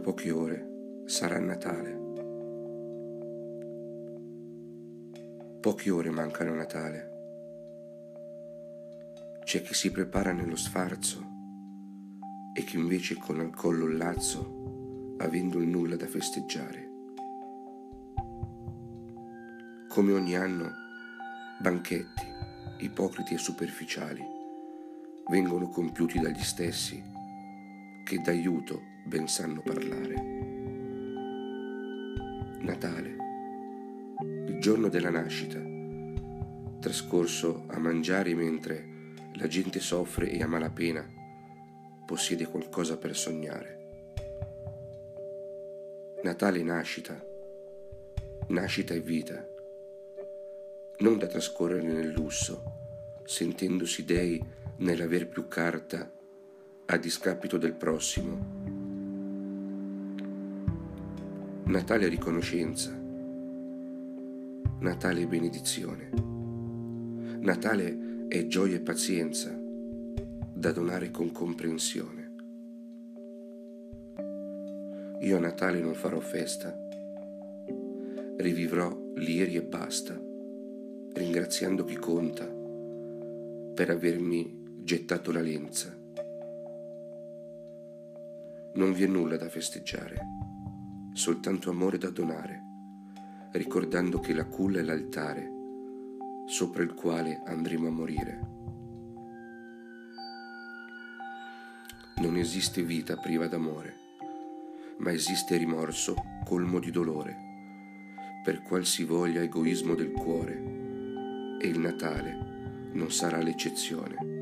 poche ore sarà Natale. Poche ore mancano a Natale. C'è chi si prepara nello sfarzo e chi invece con al collo il lazzo, avendo il nulla da festeggiare. Come ogni anno, banchetti, ipocriti e superficiali, vengono compiuti dagli stessi che d'aiuto ben sanno parlare. Natale, il giorno della nascita, trascorso a mangiare mentre la gente soffre e a malapena possiede qualcosa per sognare. Natale nascita, nascita e vita, non da trascorrere nel lusso, sentendosi dei nell'aver più carta a discapito del prossimo. Natale riconoscenza, Natale benedizione, Natale è gioia e pazienza da donare con comprensione. Io a Natale non farò festa, rivivrò l'ieri e basta, ringraziando chi conta per avermi gettato la lenza. Non vi è nulla da festeggiare, soltanto amore da donare, ricordando che la culla è l'altare sopra il quale andremo a morire. Non esiste vita priva d'amore, ma esiste rimorso colmo di dolore, per qualsivoglia egoismo del cuore, e il Natale non sarà l'eccezione.